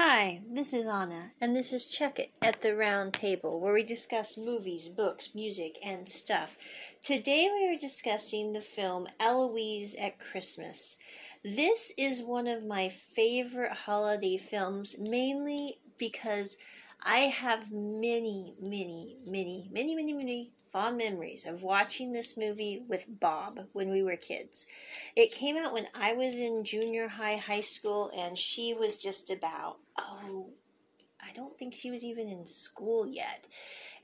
Hi, this is Anna, and this is Check It at the Round Table, where we discuss movies, books, music, and stuff. Today we are discussing the film Eloise at Christmas. This is one of my favorite holiday films, mainly because I have many, many, many, many, many, many fond memories of watching this movie with Bob when we were kids. It came out when I was in junior high, high school, and she was just about, oh, I don't think she was even in school yet.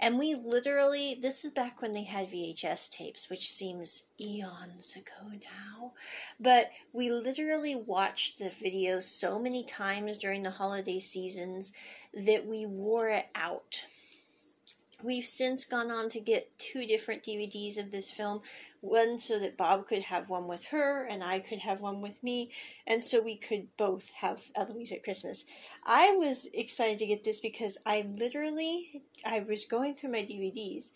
And we literally, this is back when they had VHS tapes, which seems eons ago now. But we literally watched the video so many times during the holiday seasons that we wore it out We've since gone on to get two different DVDs of this film, one so that Bob could have one with her and I could have one with me, and so we could both have Eloise at Christmas. I was excited to get this because I literally I was going through my DVDs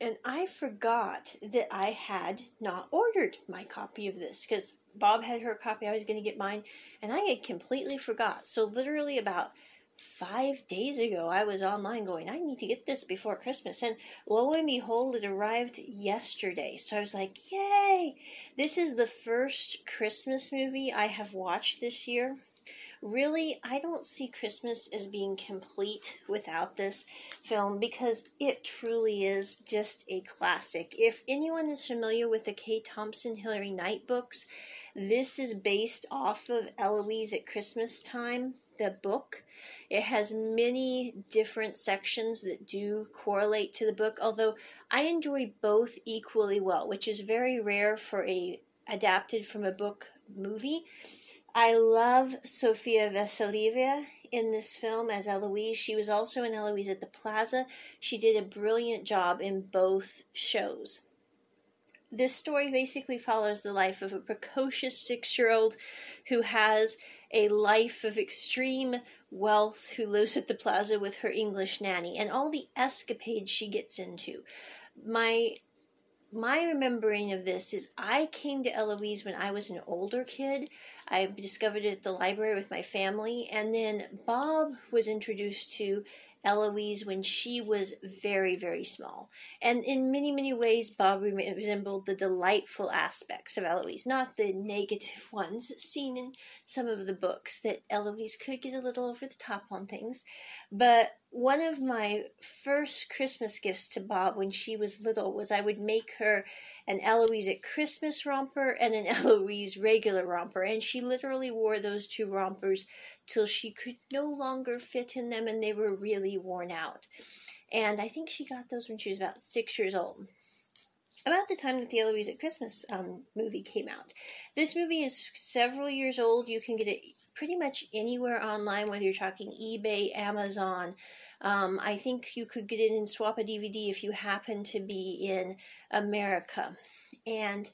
and I forgot that I had not ordered my copy of this because Bob had her copy, I was going to get mine, and I had completely forgot. So literally about five days ago, I was online going, I need to get this before Christmas. And lo and behold, it arrived yesterday. So I was like, yay! This is the first Christmas movie I have watched this year. Really, I don't see Christmas as being complete without this film because it truly is just a classic. If anyone is familiar with the Kay Thompson Hilary Knight books, this is based off of Eloise at Christmas time the book. It has many different sections that do correlate to the book, although I enjoy both equally well, which is very rare for a adapted from a book movie. I love Sofia Vassilieva in this film as Eloise. She was also in Eloise at the Plaza. She did a brilliant job in both shows. This story basically follows the life of a precocious six year old who has a life of extreme wealth, who lives at the plaza with her English nanny, and all the escapades she gets into. My my remembering of this is I came to Eloise when I was an older kid. I discovered it at the library with my family, and then Bob was introduced to Eloise when she was very, very small. And in many, many ways, Bob resembled the delightful aspects of Eloise, not the negative ones seen in some of the books that Eloise could get a little over the top on things. But one of my first Christmas gifts to Bob when she was little was I would make her an Eloise at Christmas romper and an Eloise regular romper. And she literally wore those two rompers till she could no longer fit in them and they were really worn out. And I think she got those when she was about six years old about the time that the Eloise at Christmas um, movie came out. This movie is several years old. You can get it pretty much anywhere online, whether you're talking eBay, Amazon. Um, I think you could get it in Swap a DVD if you happen to be in America. And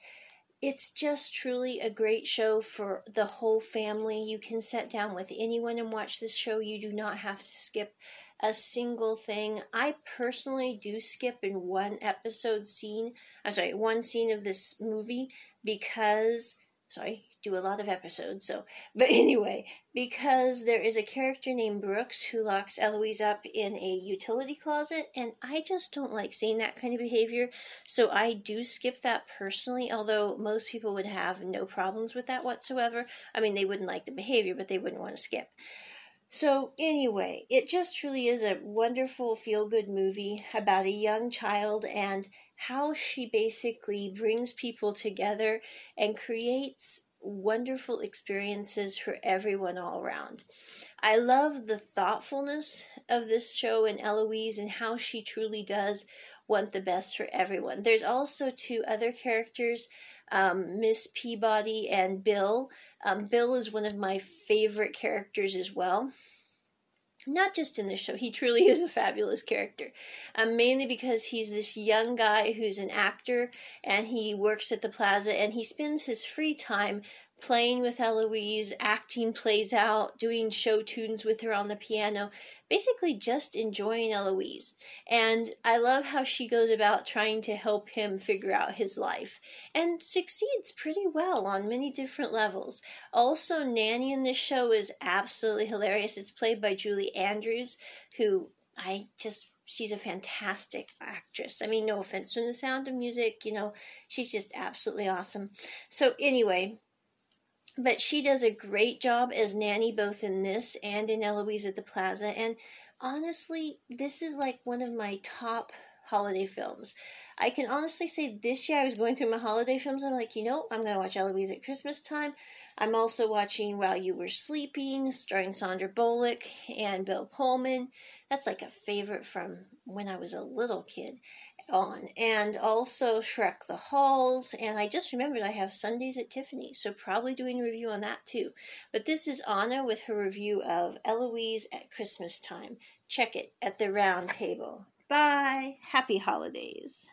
it's just truly a great show for the whole family. You can sit down with anyone and watch this show. You do not have to skip a single thing. I personally do skip in one episode scene. I'm sorry, one scene of this movie because sorry, do a lot of episodes. So, but anyway, because there is a character named Brooks who locks Eloise up in a utility closet, and I just don't like seeing that kind of behavior. So I do skip that personally. Although most people would have no problems with that whatsoever. I mean, they wouldn't like the behavior, but they wouldn't want to skip. So, anyway, it just truly is a wonderful feel good movie about a young child and how she basically brings people together and creates wonderful experiences for everyone all around. I love the thoughtfulness of this show and Eloise and how she truly does want the best for everyone. There's also two other characters, um, Miss Peabody and Bill. Um, Bill is one of my favorite characters as well not just in this show, he truly is a fabulous character. Um, mainly because he's this young guy who's an actor and he works at the plaza and he spends his free time playing with Eloise, acting plays out, doing show tunes with her on the piano, basically just enjoying Eloise. And I love how she goes about trying to help him figure out his life and succeeds pretty well on many different levels. Also, Nanny in this show is absolutely hilarious. It's played by Julie Andrews, who I just she's a fantastic actress. I mean, no offense from the sound of music, you know, she's just absolutely awesome. So anyway, but she does a great job as nanny both in this and in Eloise at the Plaza. And honestly, this is like one of my top holiday films. I can honestly say this year I was going through my holiday films. And I'm like, you know, I'm going to watch Eloise at Christmas time. I'm also watching While You Were Sleeping, starring Sandra Bullock and Bill Pullman. That's like a favorite from when I was a little kid on. And also Shrek the Halls. And I just remembered I have Sundays at Tiffany, so probably doing a review on that too. But this is Anna with her review of Eloise at Christmas time. Check it at the round table. Bye. Happy holidays.